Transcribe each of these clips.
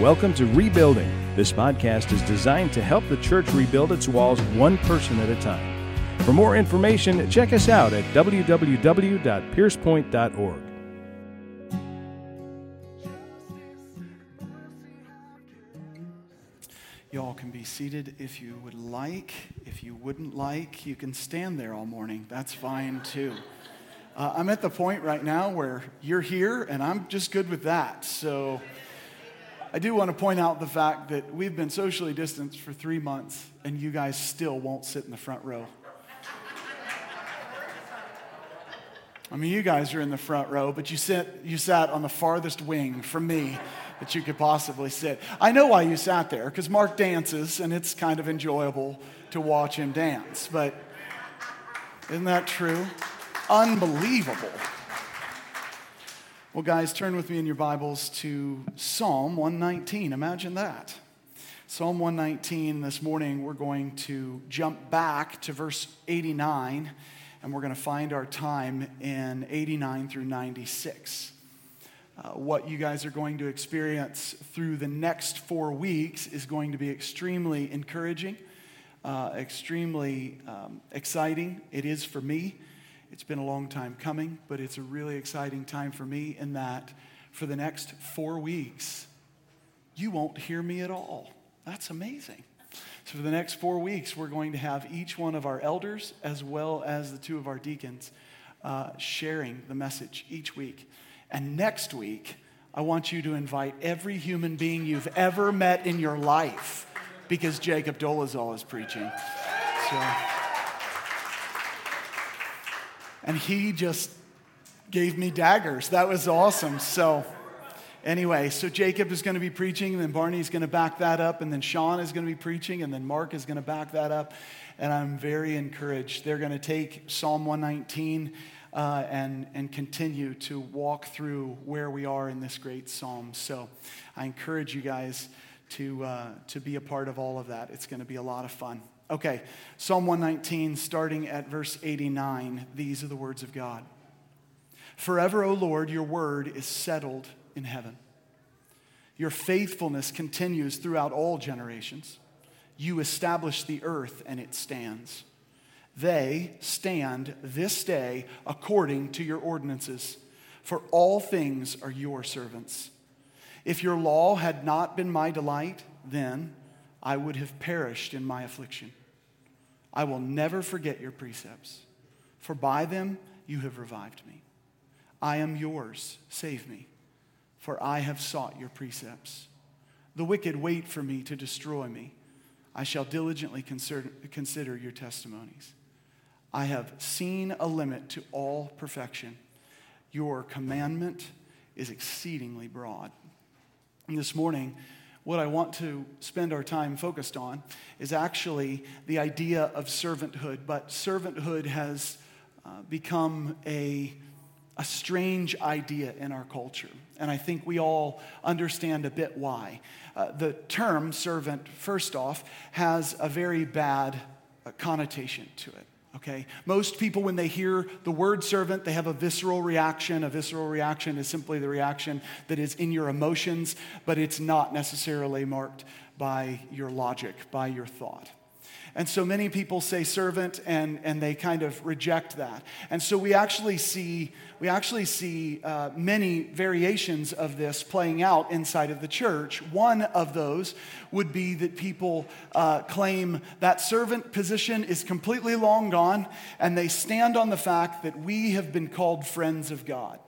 Welcome to Rebuilding. This podcast is designed to help the church rebuild its walls one person at a time. For more information, check us out at www.piercepoint.org. Y'all can be seated if you would like. If you wouldn't like, you can stand there all morning. That's fine too. Uh, I'm at the point right now where you're here, and I'm just good with that. So I do want to point out the fact that we've been socially distanced for three months, and you guys still won't sit in the front row. I mean, you guys are in the front row, but you, sit, you sat on the farthest wing from me that you could possibly sit. I know why you sat there, because Mark dances, and it's kind of enjoyable to watch him dance. But isn't that true? Unbelievable. Well, guys, turn with me in your Bibles to Psalm 119. Imagine that. Psalm 119, this morning, we're going to jump back to verse 89, and we're going to find our time in 89 through 96. Uh, what you guys are going to experience through the next four weeks is going to be extremely encouraging, uh, extremely um, exciting. It is for me. It's been a long time coming, but it's a really exciting time for me in that for the next four weeks, you won't hear me at all. That's amazing. So, for the next four weeks, we're going to have each one of our elders as well as the two of our deacons uh, sharing the message each week. And next week, I want you to invite every human being you've ever met in your life because Jacob Dolezal is preaching. So, and he just gave me daggers. That was awesome. So, anyway, so Jacob is going to be preaching, and then Barney's going to back that up, and then Sean is going to be preaching, and then Mark is going to back that up. And I'm very encouraged. They're going to take Psalm 119 uh, and, and continue to walk through where we are in this great psalm. So I encourage you guys to, uh, to be a part of all of that. It's going to be a lot of fun. Okay, Psalm 119, starting at verse 89, these are the words of God. Forever, O Lord, your word is settled in heaven. Your faithfulness continues throughout all generations. You establish the earth and it stands. They stand this day according to your ordinances, for all things are your servants. If your law had not been my delight, then I would have perished in my affliction. I will never forget your precepts, for by them you have revived me. I am yours, save me, for I have sought your precepts. The wicked wait for me to destroy me. I shall diligently consider, your testimonies. I have seen a limit to all perfection. Your commandment is exceedingly broad. And this morning, what I want to spend our time focused on is actually the idea of servanthood. But servanthood has uh, become a, a strange idea in our culture. And I think we all understand a bit why. Uh, the term servant, first off, has a very bad uh, connotation to it okay? Most people, when they hear the word servant, they have a visceral reaction. A visceral reaction is simply the reaction that is in your emotions, but it's not necessarily marked by your logic, by your thought. And so many people say servant and, and they kind of reject that. And so we actually see, we actually see uh, many variations of this playing out inside of the church. One of those would be that people uh, claim that servant position is completely long gone, and they stand on the fact that we have been called friends of God.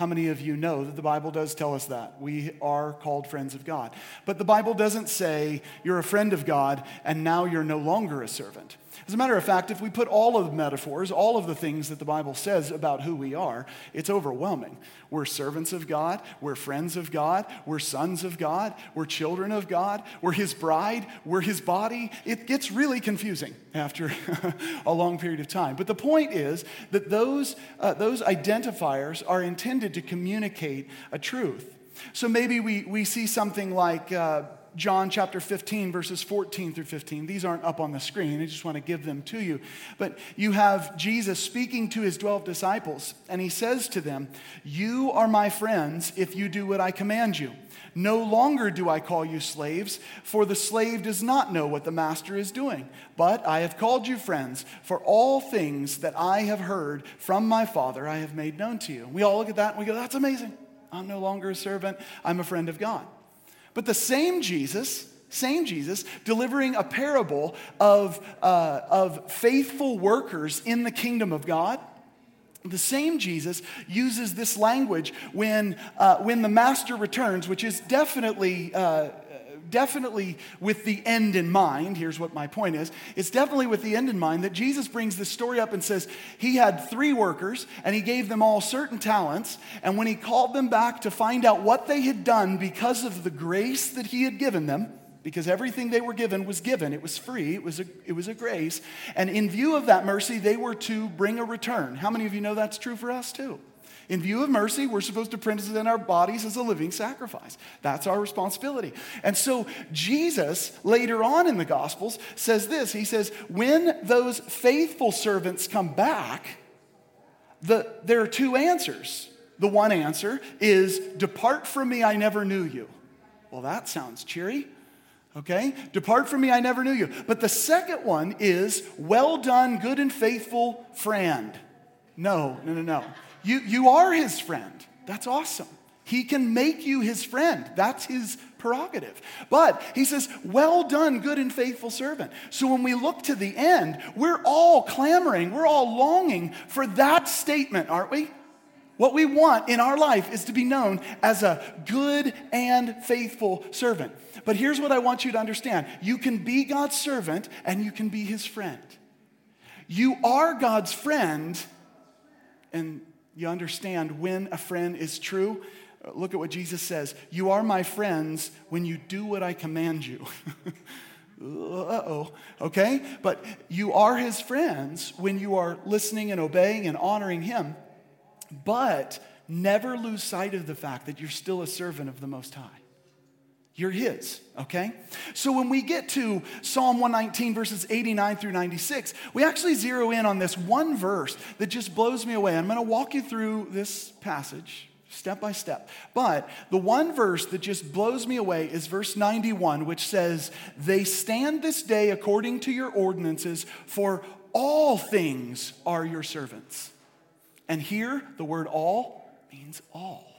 How many of you know that the Bible does tell us that? We are called friends of God. But the Bible doesn't say you're a friend of God and now you're no longer a servant. As a matter of fact, if we put all of the metaphors, all of the things that the Bible says about who we are, it's overwhelming. We're servants of God, we're friends of God, we're sons of God, we're children of God, we're His bride, we're His body. It gets really confusing after a long period of time. But the point is that those, uh, those identifiers are intended to communicate a truth. So maybe we, we see something like, uh, John chapter 15, verses 14 through 15. These aren't up on the screen. I just want to give them to you. But you have Jesus speaking to his 12 disciples, and he says to them, You are my friends if you do what I command you. No longer do I call you slaves, for the slave does not know what the master is doing. But I have called you friends, for all things that I have heard from my Father I have made known to you. We all look at that and we go, That's amazing. I'm no longer a servant, I'm a friend of God. But the same Jesus, same Jesus, delivering a parable of, uh, of faithful workers in the kingdom of God. The same Jesus uses this language when, uh, when the master returns, which is definitely uh, definitely with the end in mind. Here's what my point is it's definitely with the end in mind that Jesus brings this story up and says he had three workers and he gave them all certain talents. And when he called them back to find out what they had done because of the grace that he had given them, because everything they were given was given. It was free, it was, a, it was a grace. And in view of that mercy, they were to bring a return. How many of you know that's true for us too? In view of mercy, we're supposed to present our bodies as a living sacrifice. That's our responsibility. And so Jesus, later on in the Gospels, says this He says, When those faithful servants come back, the, there are two answers. The one answer is, Depart from me, I never knew you. Well, that sounds cheery. Okay? Depart from me, I never knew you. But the second one is, Well done, good and faithful friend. No, no, no, no. You, you are his friend. That's awesome. He can make you his friend. That's his prerogative. But he says, Well done, good and faithful servant. So when we look to the end, we're all clamoring, we're all longing for that statement, aren't we? What we want in our life is to be known as a good and faithful servant. But here's what I want you to understand you can be God's servant and you can be his friend. You are God's friend, and you understand when a friend is true. Look at what Jesus says You are my friends when you do what I command you. uh oh, okay? But you are his friends when you are listening and obeying and honoring him. But never lose sight of the fact that you're still a servant of the Most High. You're His, okay? So when we get to Psalm 119, verses 89 through 96, we actually zero in on this one verse that just blows me away. I'm gonna walk you through this passage step by step. But the one verse that just blows me away is verse 91, which says, They stand this day according to your ordinances, for all things are your servants. And here, the word all means all.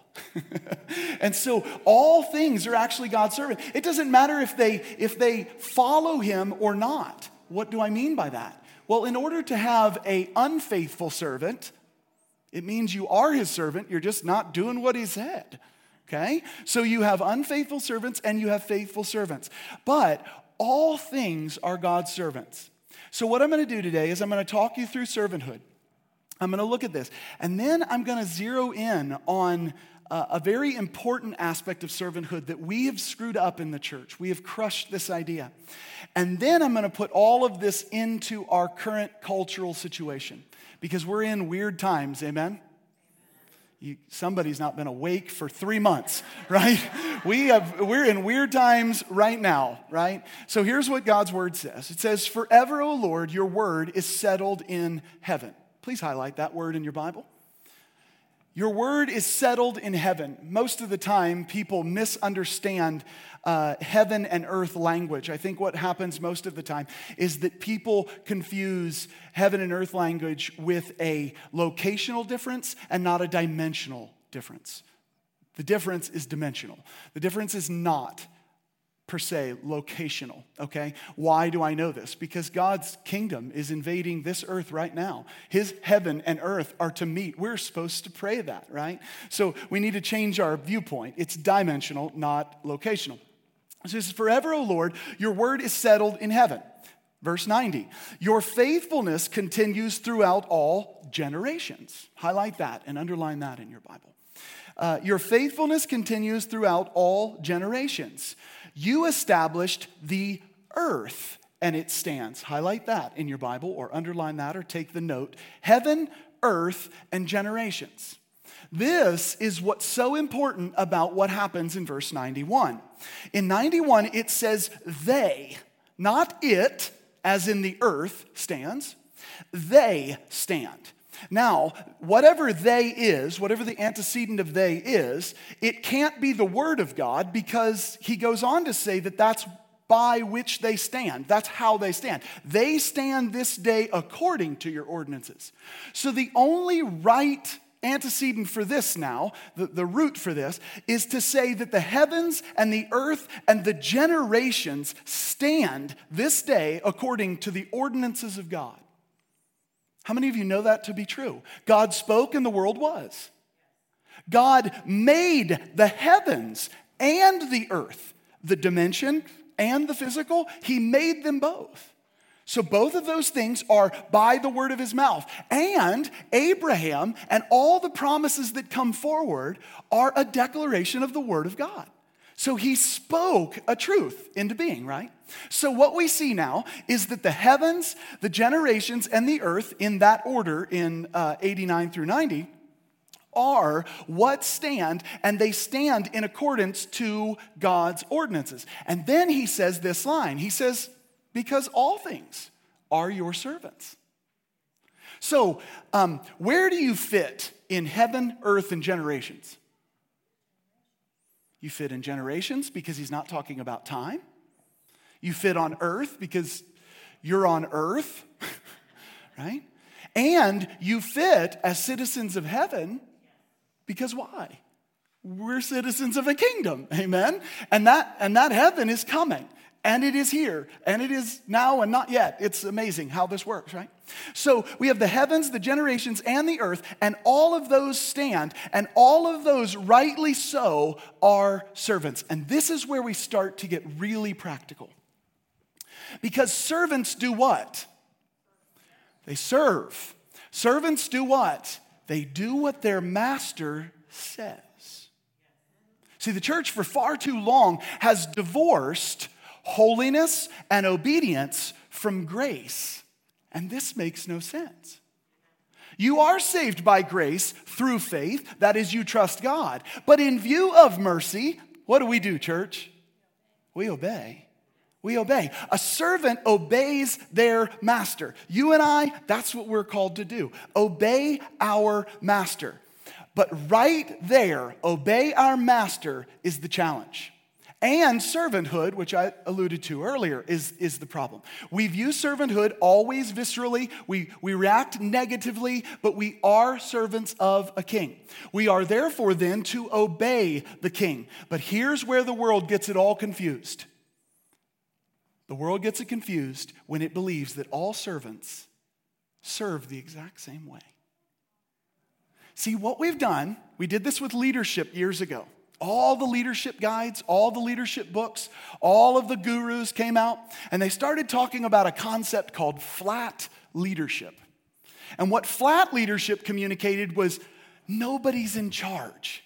and so all things are actually God's servant. It doesn't matter if they if they follow him or not. What do I mean by that? Well, in order to have a unfaithful servant, it means you are his servant, you're just not doing what he said. Okay? So you have unfaithful servants and you have faithful servants. But all things are God's servants. So what I'm going to do today is I'm going to talk you through servanthood. I'm going to look at this. And then I'm going to zero in on a very important aspect of servanthood that we have screwed up in the church. We have crushed this idea. And then I'm going to put all of this into our current cultural situation because we're in weird times, amen? You, somebody's not been awake for three months, right? we have, we're in weird times right now, right? So here's what God's word says it says, Forever, O Lord, your word is settled in heaven. Please highlight that word in your Bible. Your word is settled in heaven. Most of the time, people misunderstand uh, heaven and earth language. I think what happens most of the time is that people confuse heaven and earth language with a locational difference and not a dimensional difference. The difference is dimensional, the difference is not per se locational, okay? Why do I know this? Because God's kingdom is invading this earth right now. His heaven and earth are to meet. We're supposed to pray that, right? So we need to change our viewpoint. It's dimensional, not locational. So this is forever, O Lord, your word is settled in heaven. Verse 90, your faithfulness continues throughout all generations. Highlight that and underline that in your Bible. Uh, your faithfulness continues throughout all generations. You established the earth and it stands. Highlight that in your Bible or underline that or take the note. Heaven, earth, and generations. This is what's so important about what happens in verse 91. In 91, it says they, not it, as in the earth stands, they stand. Now, whatever they is, whatever the antecedent of they is, it can't be the word of God because he goes on to say that that's by which they stand. That's how they stand. They stand this day according to your ordinances. So the only right antecedent for this now, the, the root for this, is to say that the heavens and the earth and the generations stand this day according to the ordinances of God. How many of you know that to be true? God spoke and the world was. God made the heavens and the earth, the dimension and the physical, He made them both. So, both of those things are by the word of his mouth. And Abraham and all the promises that come forward are a declaration of the word of God. So, he spoke a truth into being, right? So, what we see now is that the heavens, the generations, and the earth, in that order in uh, 89 through 90, are what stand, and they stand in accordance to God's ordinances. And then he says this line He says, Because all things are your servants. So, um, where do you fit in heaven, earth, and generations? You fit in generations because he's not talking about time. You fit on earth because you're on earth, right? And you fit as citizens of heaven because why? We're citizens of a kingdom, amen? And that, and that heaven is coming. And it is here, and it is now and not yet. It's amazing how this works, right? So we have the heavens, the generations, and the earth, and all of those stand, and all of those, rightly so, are servants. And this is where we start to get really practical. Because servants do what? They serve. Servants do what? They do what their master says. See, the church for far too long has divorced holiness and obedience from grace, and this makes no sense. You are saved by grace through faith, that is, you trust God. But in view of mercy, what do we do, church? We obey. We obey. A servant obeys their master. You and I, that's what we're called to do. Obey our master. But right there, obey our master is the challenge. And servanthood, which I alluded to earlier, is, is the problem. We view servanthood always viscerally, we, we react negatively, but we are servants of a king. We are therefore then to obey the king. But here's where the world gets it all confused the world gets it confused when it believes that all servants serve the exact same way. See, what we've done, we did this with leadership years ago. All the leadership guides, all the leadership books, all of the gurus came out and they started talking about a concept called flat leadership. And what flat leadership communicated was nobody's in charge.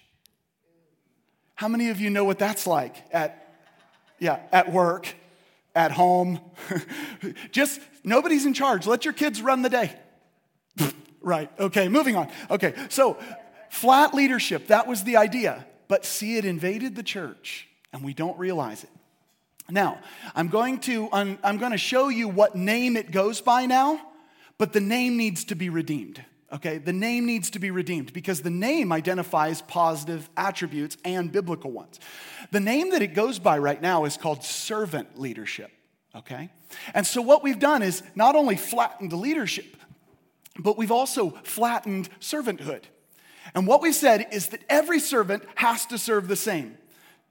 How many of you know what that's like at, yeah, at work? at home. Just nobody's in charge. Let your kids run the day. right. Okay, moving on. Okay, so flat leadership, that was the idea. But see, it invaded the church, and we don't realize it. Now, I'm going to I'm going to show you what name it goes by now, but the name needs to be redeemed. Okay, the name needs to be redeemed because the name identifies positive attributes and biblical ones. The name that it goes by right now is called servant leadership. Okay? And so what we've done is not only flattened the leadership, but we've also flattened servanthood. And what we said is that every servant has to serve the same.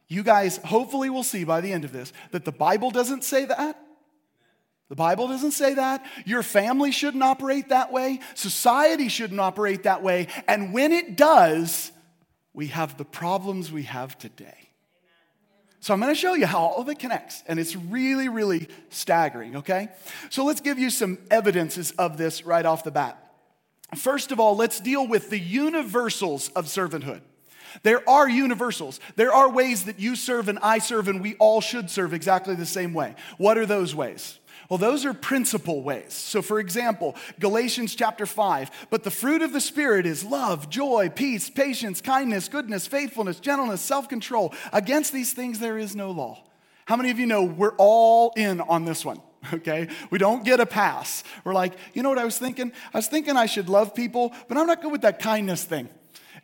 You guys hopefully will see by the end of this that the Bible doesn't say that, the Bible doesn't say that. Your family shouldn't operate that way. Society shouldn't operate that way. And when it does, we have the problems we have today. So I'm going to show you how all of it connects, and it's really, really staggering, okay? So let's give you some evidences of this right off the bat. First of all, let's deal with the universals of servanthood. There are universals. There are ways that you serve and I serve, and we all should serve exactly the same way. What are those ways? Well, those are principal ways. So, for example, Galatians chapter 5, but the fruit of the Spirit is love, joy, peace, patience, kindness, goodness, faithfulness, gentleness, self control. Against these things there is no law. How many of you know we're all in on this one? Okay? We don't get a pass. We're like, you know what I was thinking? I was thinking I should love people, but I'm not good with that kindness thing.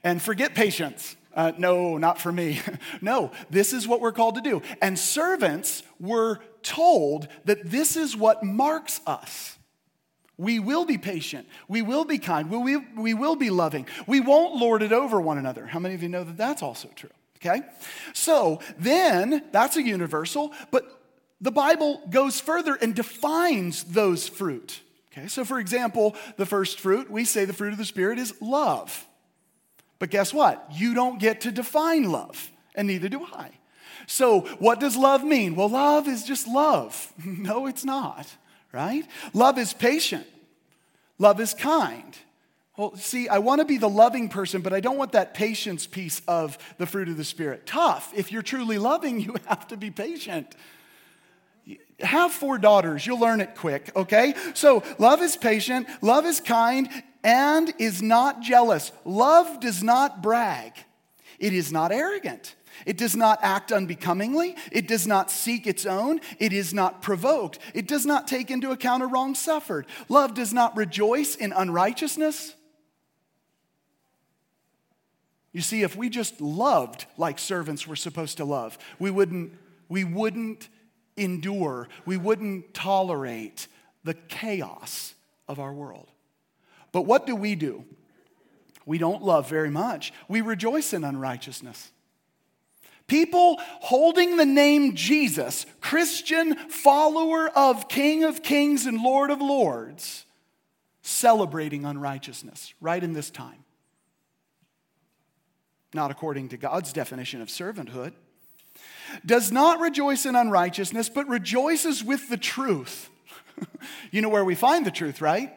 And forget patience. Uh, no, not for me. no, this is what we're called to do. And servants were told that this is what marks us. We will be patient. We will be kind. We, we, we will be loving. We won't lord it over one another. How many of you know that that's also true? Okay? So then, that's a universal, but the Bible goes further and defines those fruit. Okay? So, for example, the first fruit, we say the fruit of the Spirit is love. But guess what? You don't get to define love, and neither do I. So, what does love mean? Well, love is just love. no, it's not, right? Love is patient, love is kind. Well, see, I want to be the loving person, but I don't want that patience piece of the fruit of the Spirit. Tough. If you're truly loving, you have to be patient. Have four daughters, you'll learn it quick, okay? So, love is patient, love is kind, and is not jealous. Love does not brag, it is not arrogant. It does not act unbecomingly. It does not seek its own. It is not provoked. It does not take into account a wrong suffered. Love does not rejoice in unrighteousness. You see, if we just loved like servants were supposed to love, we wouldn't, we wouldn't endure, we wouldn't tolerate the chaos of our world. But what do we do? We don't love very much. We rejoice in unrighteousness. People holding the name Jesus, Christian follower of King of Kings and Lord of Lords, celebrating unrighteousness right in this time. Not according to God's definition of servanthood. Does not rejoice in unrighteousness, but rejoices with the truth. you know where we find the truth, right?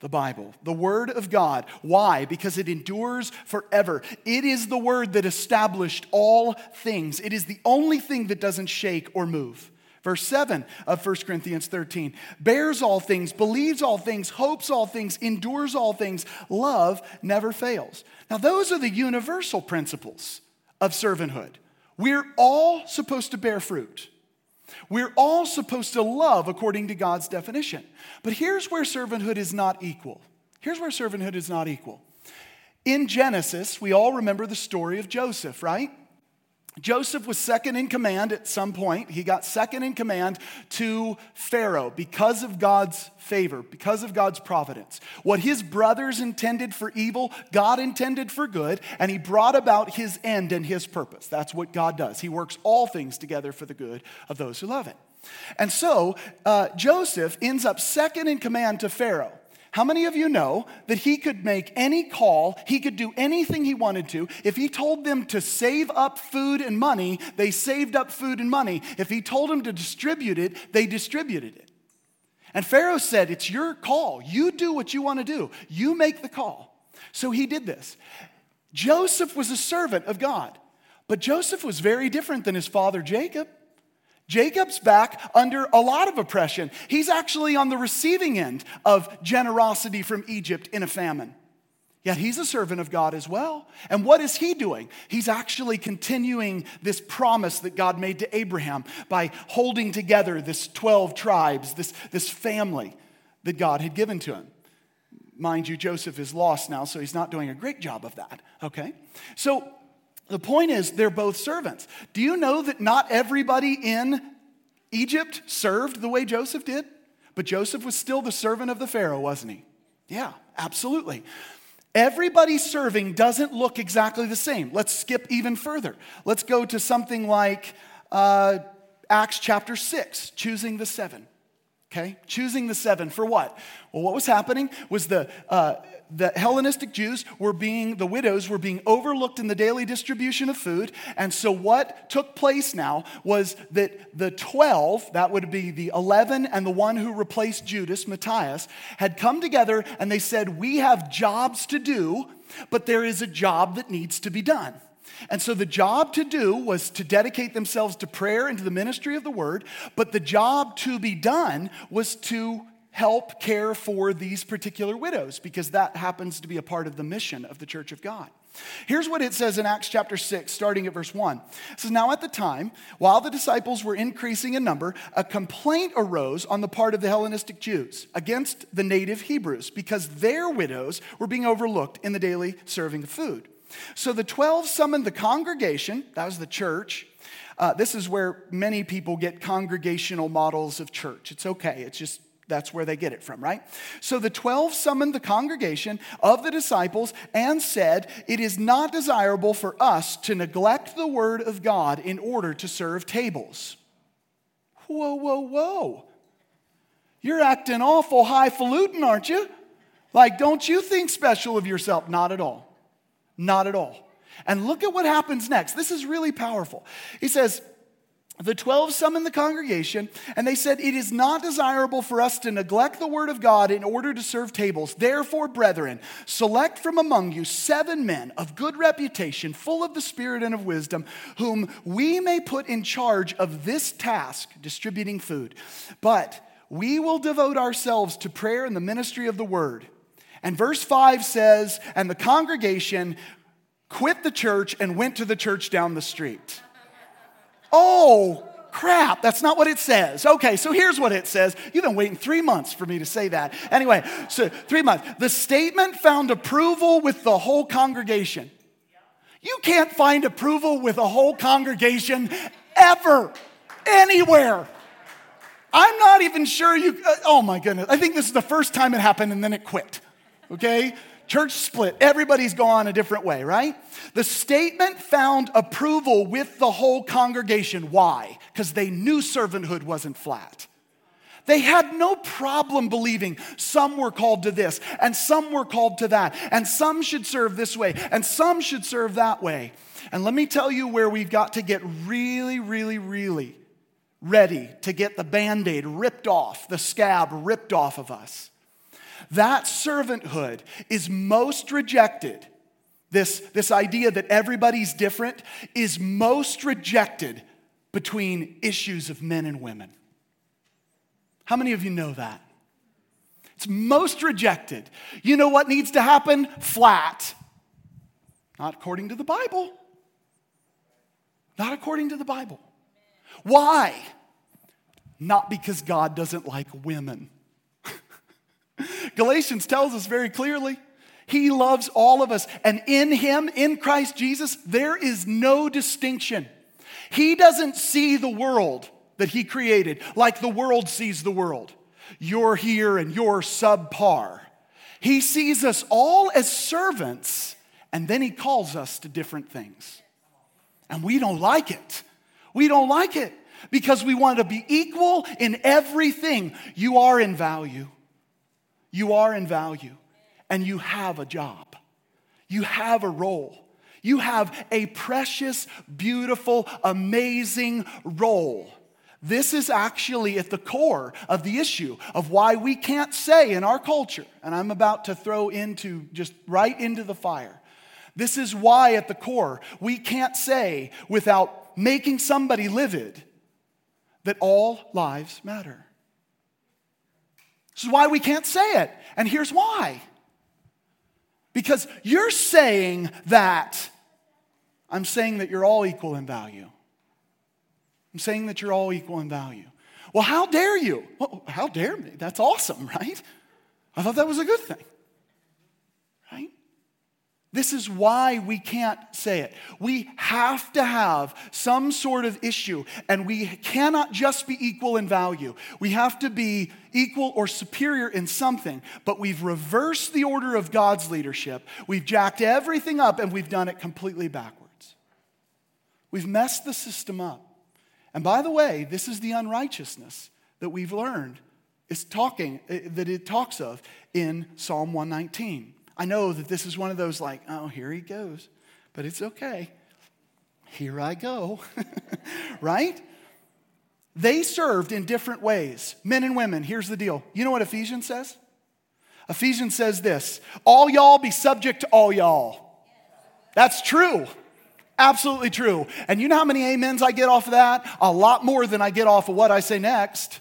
the Bible, the Word of God. Why? Because it endures forever. It is the Word that established all things, it is the only thing that doesn't shake or move. Verse 7 of 1 Corinthians 13 bears all things, believes all things, hopes all things, endures all things. Love never fails. Now, those are the universal principles of servanthood. We're all supposed to bear fruit. We're all supposed to love according to God's definition. But here's where servanthood is not equal. Here's where servanthood is not equal. In Genesis, we all remember the story of Joseph, right? Joseph was second in command at some point. He got second in command to Pharaoh because of God's favor, because of God's providence. What his brothers intended for evil, God intended for good, and he brought about his end and his purpose. That's what God does. He works all things together for the good of those who love him. And so uh, Joseph ends up second in command to Pharaoh. How many of you know that he could make any call, he could do anything he wanted to? If he told them to save up food and money, they saved up food and money. If he told them to distribute it, they distributed it. And Pharaoh said, It's your call. You do what you want to do, you make the call. So he did this. Joseph was a servant of God, but Joseph was very different than his father Jacob. Jacob's back under a lot of oppression. He's actually on the receiving end of generosity from Egypt in a famine. Yet he's a servant of God as well. And what is he doing? He's actually continuing this promise that God made to Abraham by holding together this 12 tribes, this, this family that God had given to him. Mind you, Joseph is lost now, so he's not doing a great job of that, okay? So the point is, they're both servants. Do you know that not everybody in Egypt served the way Joseph did? But Joseph was still the servant of the Pharaoh, wasn't he? Yeah, absolutely. Everybody serving doesn't look exactly the same. Let's skip even further. Let's go to something like uh, Acts chapter 6, choosing the seven. Okay? Choosing the seven for what? Well, what was happening was the, uh, the Hellenistic Jews were being, the widows were being overlooked in the daily distribution of food. And so what took place now was that the 12, that would be the 11 and the one who replaced Judas, Matthias, had come together and they said, We have jobs to do, but there is a job that needs to be done. And so the job to do was to dedicate themselves to prayer and to the ministry of the word, but the job to be done was to help care for these particular widows because that happens to be a part of the mission of the church of God. Here's what it says in Acts chapter 6, starting at verse 1. It says, Now at the time, while the disciples were increasing in number, a complaint arose on the part of the Hellenistic Jews against the native Hebrews because their widows were being overlooked in the daily serving of food. So the 12 summoned the congregation, that was the church. Uh, this is where many people get congregational models of church. It's okay, it's just that's where they get it from, right? So the 12 summoned the congregation of the disciples and said, It is not desirable for us to neglect the word of God in order to serve tables. Whoa, whoa, whoa. You're acting awful highfalutin, aren't you? Like, don't you think special of yourself? Not at all. Not at all. And look at what happens next. This is really powerful. He says, the 12 summoned the congregation and they said, It is not desirable for us to neglect the word of God in order to serve tables. Therefore, brethren, select from among you seven men of good reputation, full of the Spirit and of wisdom, whom we may put in charge of this task, distributing food. But we will devote ourselves to prayer and the ministry of the word. And verse 5 says, And the congregation quit the church and went to the church down the street. Oh, crap, that's not what it says. Okay, so here's what it says. You've been waiting three months for me to say that. Anyway, so three months. The statement found approval with the whole congregation. You can't find approval with a whole congregation ever, anywhere. I'm not even sure you, uh, oh my goodness. I think this is the first time it happened and then it quit. Okay? Church split. Everybody's gone a different way, right? The statement found approval with the whole congregation. Why? Because they knew servanthood wasn't flat. They had no problem believing some were called to this and some were called to that, and some should serve this way and some should serve that way. And let me tell you where we've got to get really, really, really ready to get the band aid ripped off, the scab ripped off of us. That servanthood is most rejected. This, this idea that everybody's different is most rejected between issues of men and women. How many of you know that? It's most rejected. You know what needs to happen? Flat. Not according to the Bible. Not according to the Bible. Why? Not because God doesn't like women. Galatians tells us very clearly He loves all of us. And in Him, in Christ Jesus, there is no distinction. He doesn't see the world that He created like the world sees the world. You're here and you're subpar. He sees us all as servants, and then He calls us to different things. And we don't like it. We don't like it because we want to be equal in everything. You are in value. You are in value and you have a job. You have a role. You have a precious, beautiful, amazing role. This is actually at the core of the issue of why we can't say in our culture, and I'm about to throw into just right into the fire. This is why at the core we can't say without making somebody livid that all lives matter. This is why we can't say it. And here's why. Because you're saying that I'm saying that you're all equal in value. I'm saying that you're all equal in value. Well, how dare you? Well, how dare me? That's awesome, right? I thought that was a good thing. This is why we can't say it. We have to have some sort of issue, and we cannot just be equal in value. We have to be equal or superior in something, but we've reversed the order of God's leadership. We've jacked everything up, and we've done it completely backwards. We've messed the system up. And by the way, this is the unrighteousness that we've learned is talking eh, that it talks of in Psalm 119. I know that this is one of those like, oh, here he goes, but it's okay. Here I go, right? They served in different ways, men and women. Here's the deal. You know what Ephesians says? Ephesians says this all y'all be subject to all y'all. That's true. Absolutely true. And you know how many amens I get off of that? A lot more than I get off of what I say next.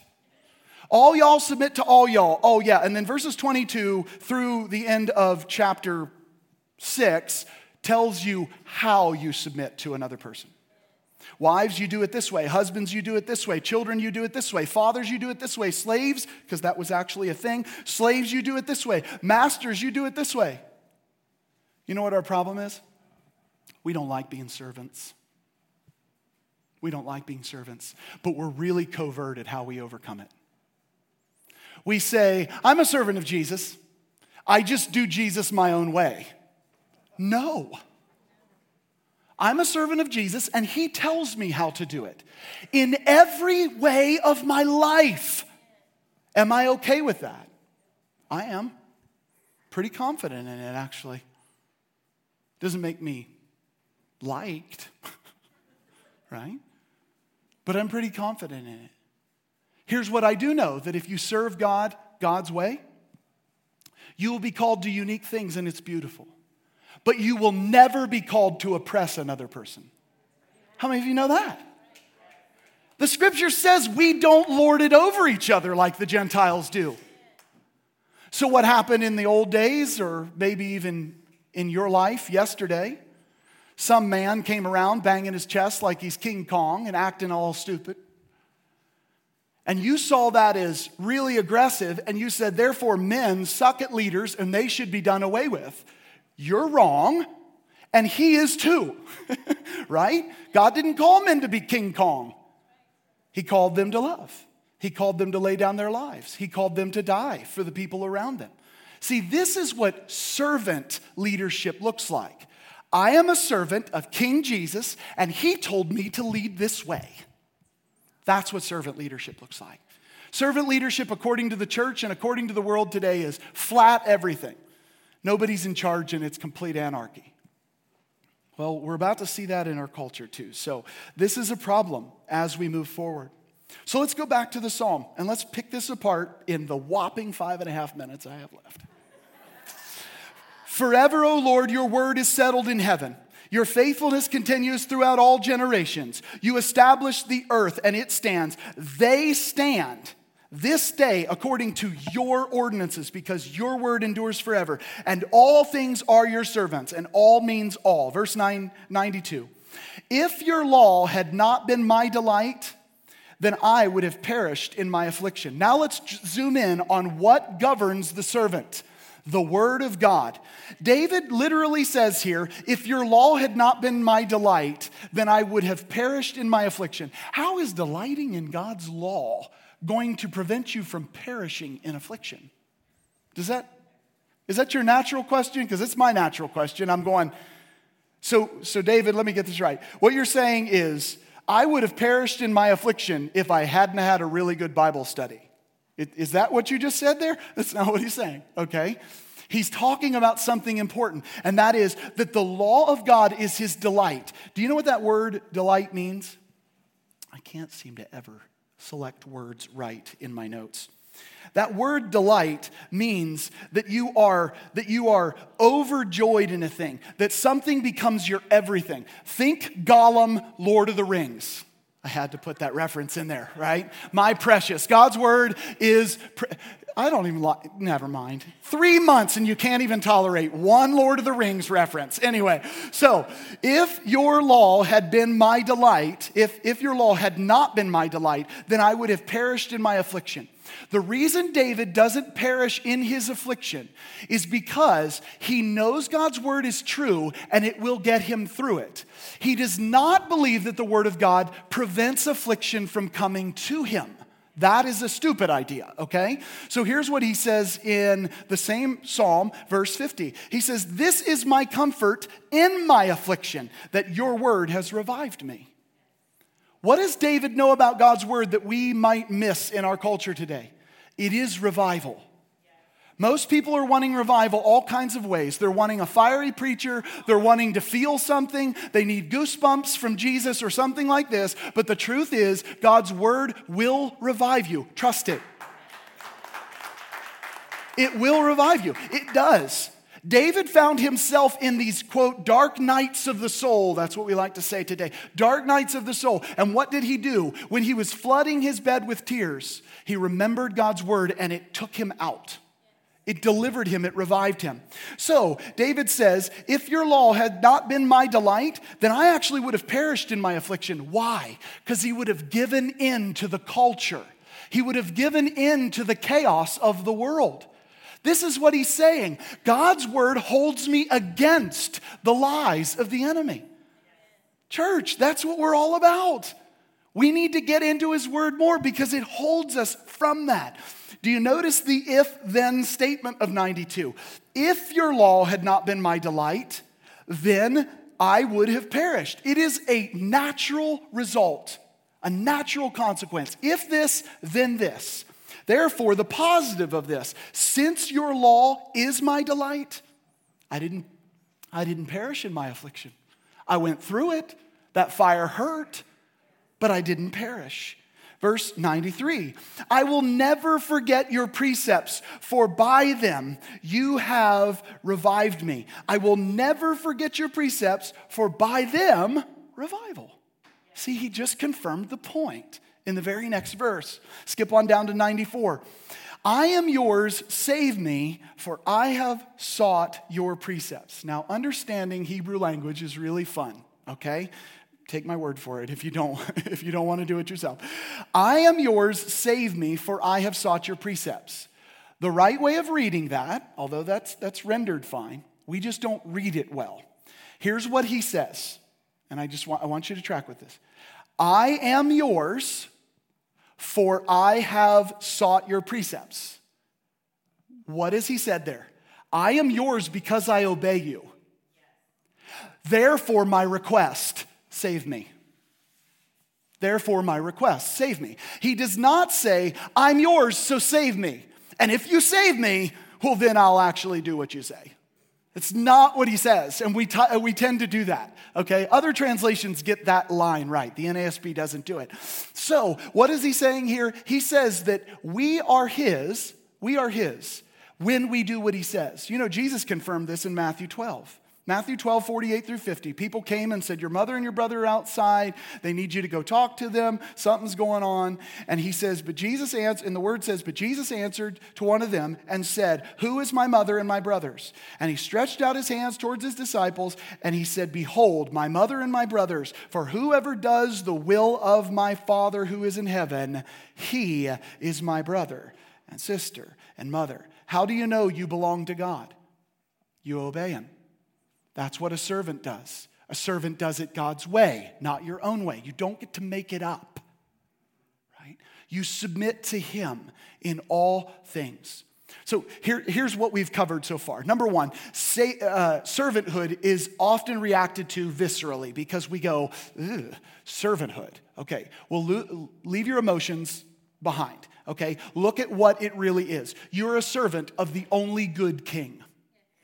All y'all submit to all y'all. Oh, yeah. And then verses 22 through the end of chapter 6 tells you how you submit to another person. Wives, you do it this way. Husbands, you do it this way. Children, you do it this way. Fathers, you do it this way. Slaves, because that was actually a thing. Slaves, you do it this way. Masters, you do it this way. You know what our problem is? We don't like being servants. We don't like being servants, but we're really covert at how we overcome it. We say, I'm a servant of Jesus. I just do Jesus my own way. No. I'm a servant of Jesus, and He tells me how to do it in every way of my life. Am I okay with that? I am. Pretty confident in it, actually. Doesn't make me liked, right? But I'm pretty confident in it. Here's what I do know that if you serve God God's way, you will be called to unique things, and it's beautiful but you will never be called to oppress another person. How many of you know that? The scripture says we don't lord it over each other like the Gentiles do. So, what happened in the old days, or maybe even in your life yesterday? Some man came around banging his chest like he's King Kong and acting all stupid. And you saw that as really aggressive, and you said, therefore, men suck at leaders and they should be done away with. You're wrong, and he is too, right? God didn't call men to be King Kong, He called them to love. He called them to lay down their lives. He called them to die for the people around them. See, this is what servant leadership looks like. I am a servant of King Jesus, and he told me to lead this way. That's what servant leadership looks like. Servant leadership, according to the church and according to the world today, is flat everything. Nobody's in charge and it's complete anarchy. Well, we're about to see that in our culture too. So, this is a problem as we move forward. So, let's go back to the psalm and let's pick this apart in the whopping five and a half minutes I have left. Forever, O Lord, your word is settled in heaven. Your faithfulness continues throughout all generations. You establish the earth and it stands. They stand this day according to your ordinances, because your word endures forever. And all things are your servants, and all means all. Verse 9, 92. If your law had not been my delight, then I would have perished in my affliction. Now let's zoom in on what governs the servant the word of God. David literally says here, if your law had not been my delight, then I would have perished in my affliction. How is delighting in God's law going to prevent you from perishing in affliction? Does that, is that your natural question? Because it's my natural question. I'm going, so, so David, let me get this right. What you're saying is, I would have perished in my affliction if I hadn't had a really good Bible study. Is that what you just said there? That's not what he's saying, okay? He's talking about something important, and that is that the law of God is his delight. Do you know what that word delight means? I can't seem to ever select words right in my notes. That word delight means that you are that you are overjoyed in a thing, that something becomes your everything. Think Gollum, Lord of the Rings. I had to put that reference in there, right? My precious. God's word is pre- I don't even like, never mind. Three months and you can't even tolerate one Lord of the Rings reference. Anyway, so if your law had been my delight, if, if your law had not been my delight, then I would have perished in my affliction. The reason David doesn't perish in his affliction is because he knows God's word is true and it will get him through it. He does not believe that the word of God prevents affliction from coming to him. That is a stupid idea, okay? So here's what he says in the same psalm, verse 50. He says, This is my comfort in my affliction, that your word has revived me. What does David know about God's word that we might miss in our culture today? It is revival. Most people are wanting revival all kinds of ways. They're wanting a fiery preacher, they're wanting to feel something, they need goosebumps from Jesus or something like this. But the truth is, God's word will revive you. Trust it. It will revive you. It does. David found himself in these, quote, dark nights of the soul. That's what we like to say today. Dark nights of the soul. And what did he do? When he was flooding his bed with tears, he remembered God's word and it took him out. It delivered him, it revived him. So, David says, If your law had not been my delight, then I actually would have perished in my affliction. Why? Because he would have given in to the culture, he would have given in to the chaos of the world. This is what he's saying God's word holds me against the lies of the enemy. Church, that's what we're all about. We need to get into his word more because it holds us from that. Do you notice the if then statement of 92? If your law had not been my delight, then I would have perished. It is a natural result, a natural consequence. If this, then this. Therefore, the positive of this, since your law is my delight, I didn't, I didn't perish in my affliction. I went through it. That fire hurt, but I didn't perish. Verse 93 I will never forget your precepts, for by them you have revived me. I will never forget your precepts, for by them, revival. See, he just confirmed the point in the very next verse. Skip on down to 94. I am yours, save me, for I have sought your precepts. Now, understanding Hebrew language is really fun, okay? Take my word for it if you don't if you don't want to do it yourself. I am yours, save me, for I have sought your precepts. The right way of reading that, although that's that's rendered fine, we just don't read it well. Here's what he says, and I just want I want you to track with this. I am yours, for I have sought your precepts. What has he said there? I am yours because I obey you. Therefore, my request save me. Therefore, my request, save me. He does not say, I'm yours, so save me. And if you save me, well, then I'll actually do what you say. It's not what he says, and we, t- we tend to do that, okay? Other translations get that line right. The NASB doesn't do it. So, what is he saying here? He says that we are his, we are his when we do what he says. You know, Jesus confirmed this in Matthew 12. Matthew 12, 48 through 50. People came and said, Your mother and your brother are outside. They need you to go talk to them. Something's going on. And he says, But Jesus answered, and the word says, But Jesus answered to one of them and said, Who is my mother and my brothers? And he stretched out his hands towards his disciples and he said, Behold, my mother and my brothers, for whoever does the will of my Father who is in heaven, he is my brother and sister and mother. How do you know you belong to God? You obey him. That's what a servant does. A servant does it God's way, not your own way. You don't get to make it up, right? You submit to Him in all things. So here, here's what we've covered so far. Number one, say, uh, servanthood is often reacted to viscerally because we go, servanthood. Okay, well, lo- leave your emotions behind. Okay, look at what it really is. You're a servant of the only good king.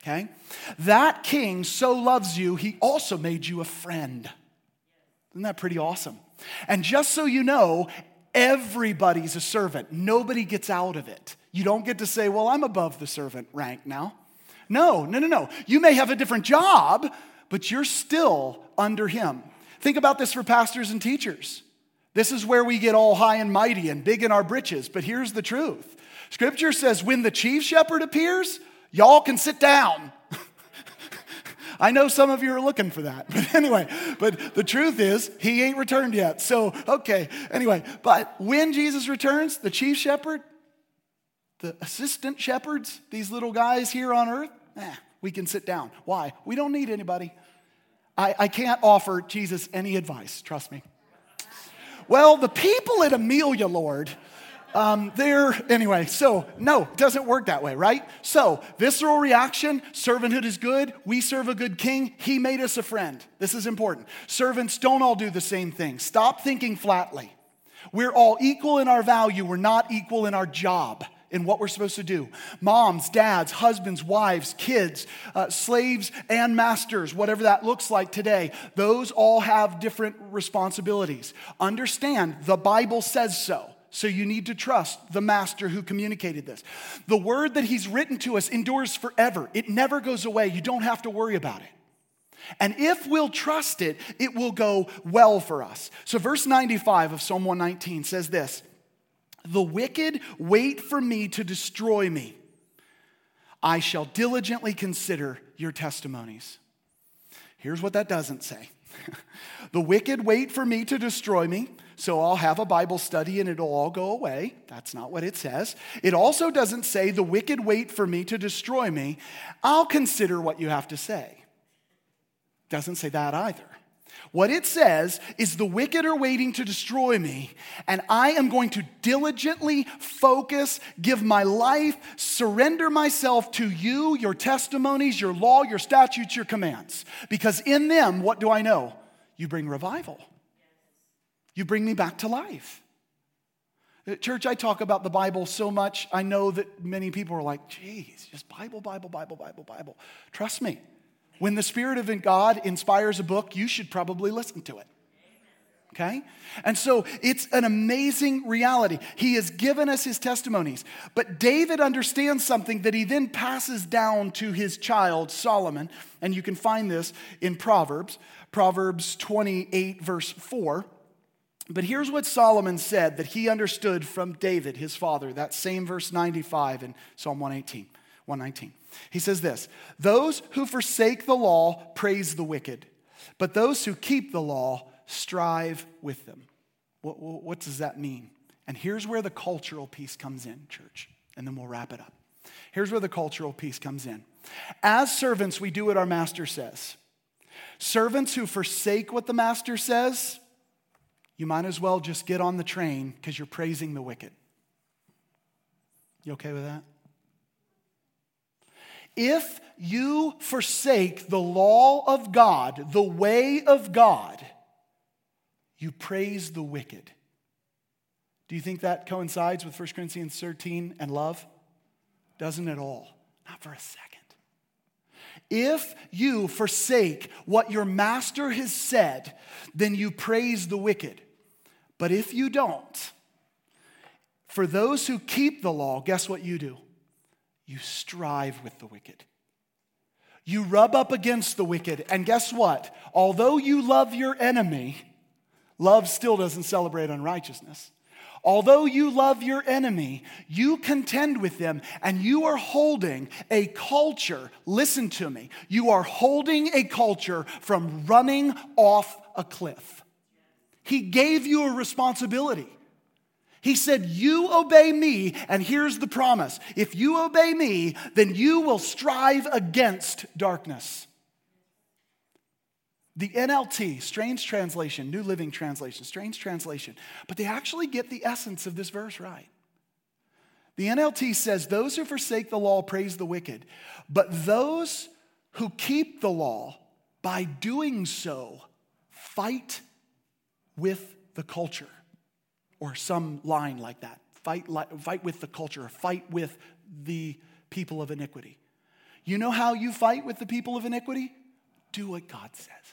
Okay? That king so loves you, he also made you a friend. Isn't that pretty awesome? And just so you know, everybody's a servant. Nobody gets out of it. You don't get to say, well, I'm above the servant rank now. No, no, no, no. You may have a different job, but you're still under him. Think about this for pastors and teachers. This is where we get all high and mighty and big in our britches, but here's the truth. Scripture says when the chief shepherd appears, Y'all can sit down. I know some of you are looking for that. But anyway, but the truth is, he ain't returned yet. So, okay, anyway, but when Jesus returns, the chief shepherd, the assistant shepherds, these little guys here on earth, eh, we can sit down. Why? We don't need anybody. I, I can't offer Jesus any advice, trust me. Well, the people at Amelia, Lord, um, there, anyway, so no, doesn't work that way, right? So, visceral reaction servanthood is good. We serve a good king. He made us a friend. This is important. Servants don't all do the same thing. Stop thinking flatly. We're all equal in our value, we're not equal in our job. In what we're supposed to do. Moms, dads, husbands, wives, kids, uh, slaves, and masters, whatever that looks like today, those all have different responsibilities. Understand, the Bible says so. So you need to trust the master who communicated this. The word that he's written to us endures forever, it never goes away. You don't have to worry about it. And if we'll trust it, it will go well for us. So, verse 95 of Psalm 119 says this The wicked wait for me to destroy me. I shall diligently consider your testimonies. Here's what that doesn't say The wicked wait for me to destroy me, so I'll have a Bible study and it'll all go away. That's not what it says. It also doesn't say the wicked wait for me to destroy me. I'll consider what you have to say. Doesn't say that either. What it says is the wicked are waiting to destroy me, and I am going to diligently focus, give my life, surrender myself to you, your testimonies, your law, your statutes, your commands. Because in them, what do I know? You bring revival, you bring me back to life. Uh, church, I talk about the Bible so much, I know that many people are like, geez, just Bible, Bible, Bible, Bible, Bible. Trust me, when the Spirit of God inspires a book, you should probably listen to it. Okay? And so it's an amazing reality. He has given us his testimonies. But David understands something that he then passes down to his child, Solomon. And you can find this in Proverbs, Proverbs 28, verse 4. But here's what Solomon said that he understood from David, his father, that same verse 95 in Psalm 118, 119. He says this Those who forsake the law praise the wicked, but those who keep the law strive with them. What, what, does that mean? And here's where the cultural piece comes in, church, and then we'll wrap it up. Here's where the cultural piece comes in. As servants, we do what our master says. Servants who forsake what the master says, you might as well just get on the train because you're praising the wicked. You okay with that? If you forsake the law of God, the way of God, you praise the wicked. Do you think that coincides with 1 Corinthians 13 and love? Doesn't at all. Not for a second. If you forsake what your master has said, then you praise the wicked. But if you don't, for those who keep the law, guess what you do? you strive with the wicked. You rub up against the wicked. And guess what? Although you love your enemy, love still doesn't celebrate unrighteousness. Although you love your enemy, you contend with them and you are holding a culture. Listen to me. You are holding a culture from running off a cliff. He gave you a responsibility. He said, You obey me, and here's the promise if you obey me, then you will strive against darkness. The NLT, strange translation, New Living Translation, strange translation, but they actually get the essence of this verse right. The NLT says, Those who forsake the law praise the wicked, but those who keep the law, by doing so, fight with the culture or some line like that. Fight, fight with the culture, fight with the people of iniquity. You know how you fight with the people of iniquity? Do what God says.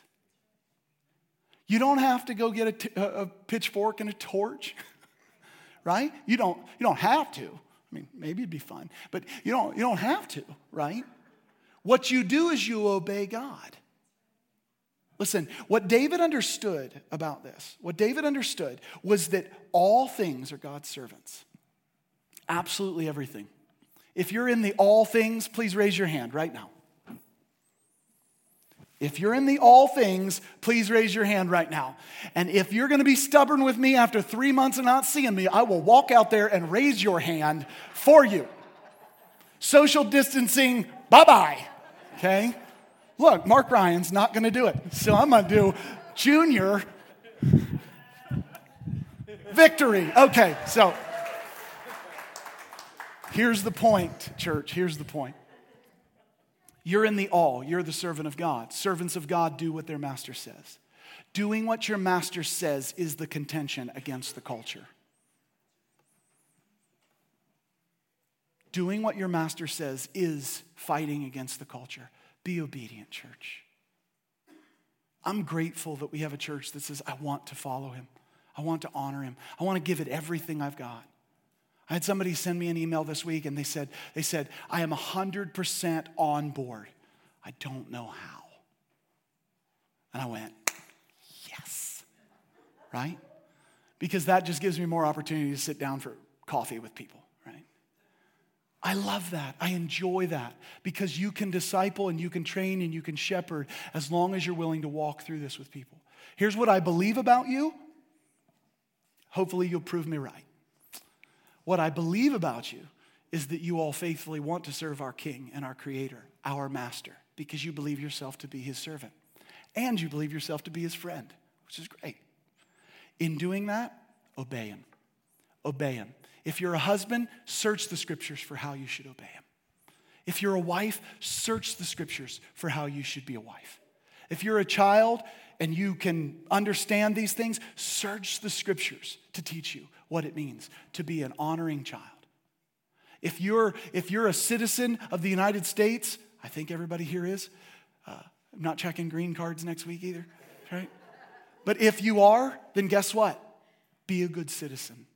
You don't have to go get a, t- a pitchfork and a torch, right? You don't, you don't have to. I mean, maybe it'd be fun, but you don't, you don't have to, right? What you do is you obey God. Listen, what David understood about this, what David understood was that all things are God's servants. Absolutely everything. If you're in the all things, please raise your hand right now. If you're in the all things, please raise your hand right now. And if you're going to be stubborn with me after three months of not seeing me, I will walk out there and raise your hand for you. Social distancing, bye bye. Okay? look, Mark Ryan's not going to do it. So I'm to do junior victory. Okay, so here's the point, church. Here's the point. You're in the all, you're the servant of God. Servants of God do what their master says. Doing what your master says is the contention against the culture. Doing what your master says is fighting against the culture. Be obedient, church. I'm grateful that we have a church that says, I want to follow him. I want to honor him. I want to give it everything I've got. I had somebody send me an email this week and they said, they said, I am 100% on board. I don't know how. And I went, yes. Right? Because that just gives me more opportunity to sit down for coffee with people, right? I love that. I enjoy that because you can disciple and you can train and you can shepherd as long as you're willing to walk through this with people. Here's what I believe about you. Hopefully, you'll prove me right. What I believe about you is that you all faithfully want to serve our King and our Creator, our Master, because you believe yourself to be His servant and you believe yourself to be His friend, which is great. In doing that, obey Him. Obey Him. If you're a husband, search the scriptures for how you should obey Him. If you're a wife, search the scriptures for how you should be a wife. If you're a child and you can understand these things, search the scriptures to teach you what it means to be an honoring child. If you're, if you're a citizen of the United States, I think everybody here is. Uh, I'm not checking green cards next week either, right? But if you are, then guess what? Be a good citizen.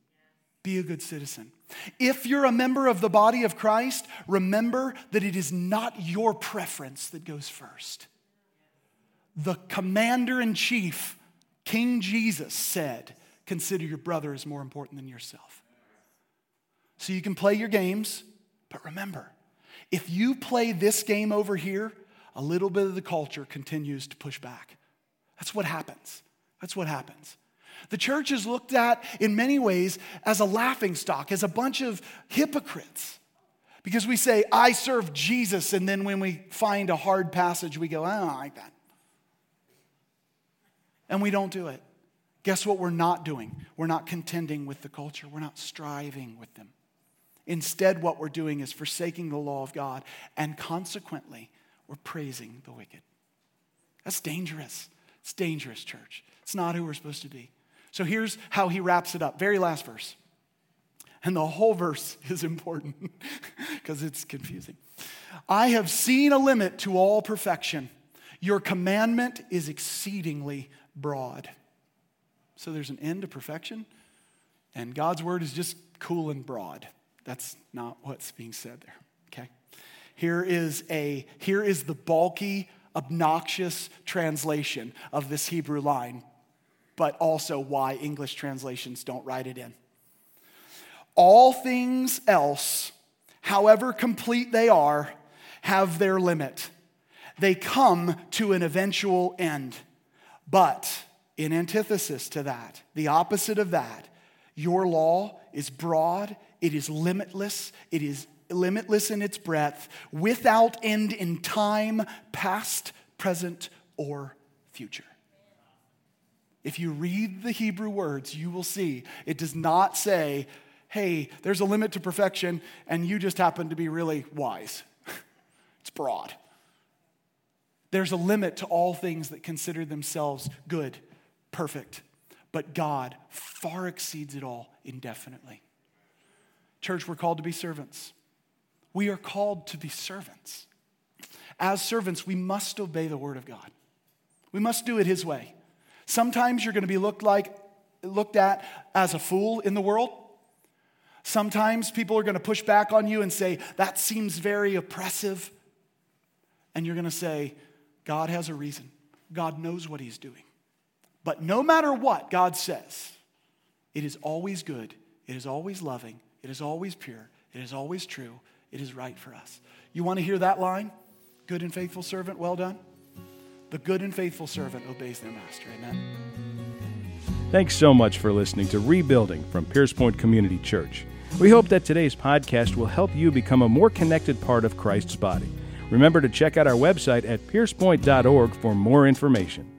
Be a good citizen. If you're a member of the body of Christ, remember that it is not your preference that goes first the commander in chief, King Jesus, said, Consider your brother as more important than yourself. So you can play your games, but remember, if you play this game over here, a little bit of the culture continues to push back. That's what happens. That's what happens. The church is looked at in many ways as a laughing stock, as a bunch of hypocrites. Because we say, I serve Jesus, and then when we find a hard passage, we go, I don't like that and we don't do it. Guess what we're not doing? We're not contending with the culture, we're not striving with them. Instead, what we're doing is forsaking the law of God, and consequently, we're praising the wicked. That's dangerous. It's dangerous, church. It's not who we're supposed to be. So here's how he wraps it up. Very last verse. And the whole verse is important because it's confusing. I have seen a limit to all perfection. Your commandment is exceedingly broad. So there's an end to perfection, and God's word is just cool and broad. That's not what's being said there, okay? Here is a here is the bulky, obnoxious translation of this Hebrew line, but also why English translations don't write it in. All things else, however complete they are, have their limit. They come to an eventual end. But in antithesis to that, the opposite of that, your law is broad, it is limitless, it is limitless in its breadth, without end in time, past, present, or future. If you read the Hebrew words, you will see it does not say, hey, there's a limit to perfection, and you just happen to be really wise. it's broad. There's a limit to all things that consider themselves good, perfect, but God far exceeds it all indefinitely. Church, we're called to be servants. We are called to be servants. As servants, we must obey the word of God. We must do it his way. Sometimes you're going to be looked like looked at as a fool in the world. Sometimes people are going to push back on you and say, that seems very oppressive. And you're going to say, God has a reason. God knows what He's doing. But no matter what God says, it is always good, it is always loving, it is always pure, it is always true, it is right for us. You want to hear that line? Good and faithful servant, well done? The good and faithful servant obeys their master. Amen. Thanks so much for listening to Rebuilding from Pierce Point Community Church. We hope that today's podcast will help you become a more connected part of Christ's body. Remember to check out our website at piercepoint.org for more information.